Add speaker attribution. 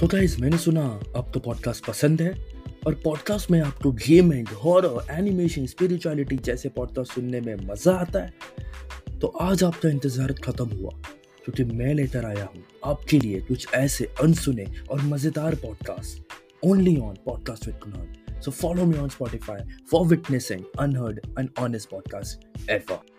Speaker 1: तो गाइज़ मैंने सुना आपको तो पॉडकास्ट पसंद है और पॉडकास्ट में आपको गेमिंग हॉरर एनिमेशन स्पिरिचुअलिटी जैसे पॉडकास्ट सुनने में मज़ा आता है तो आज आपका इंतज़ार खत्म हुआ, क्योंकि मैं लेकर आया हूँ आपके लिए कुछ ऐसे अनसुने और मज़ेदार podcast only on podcast with Kunal so follow me on Spotify for witnessing unheard and honest podcast ever.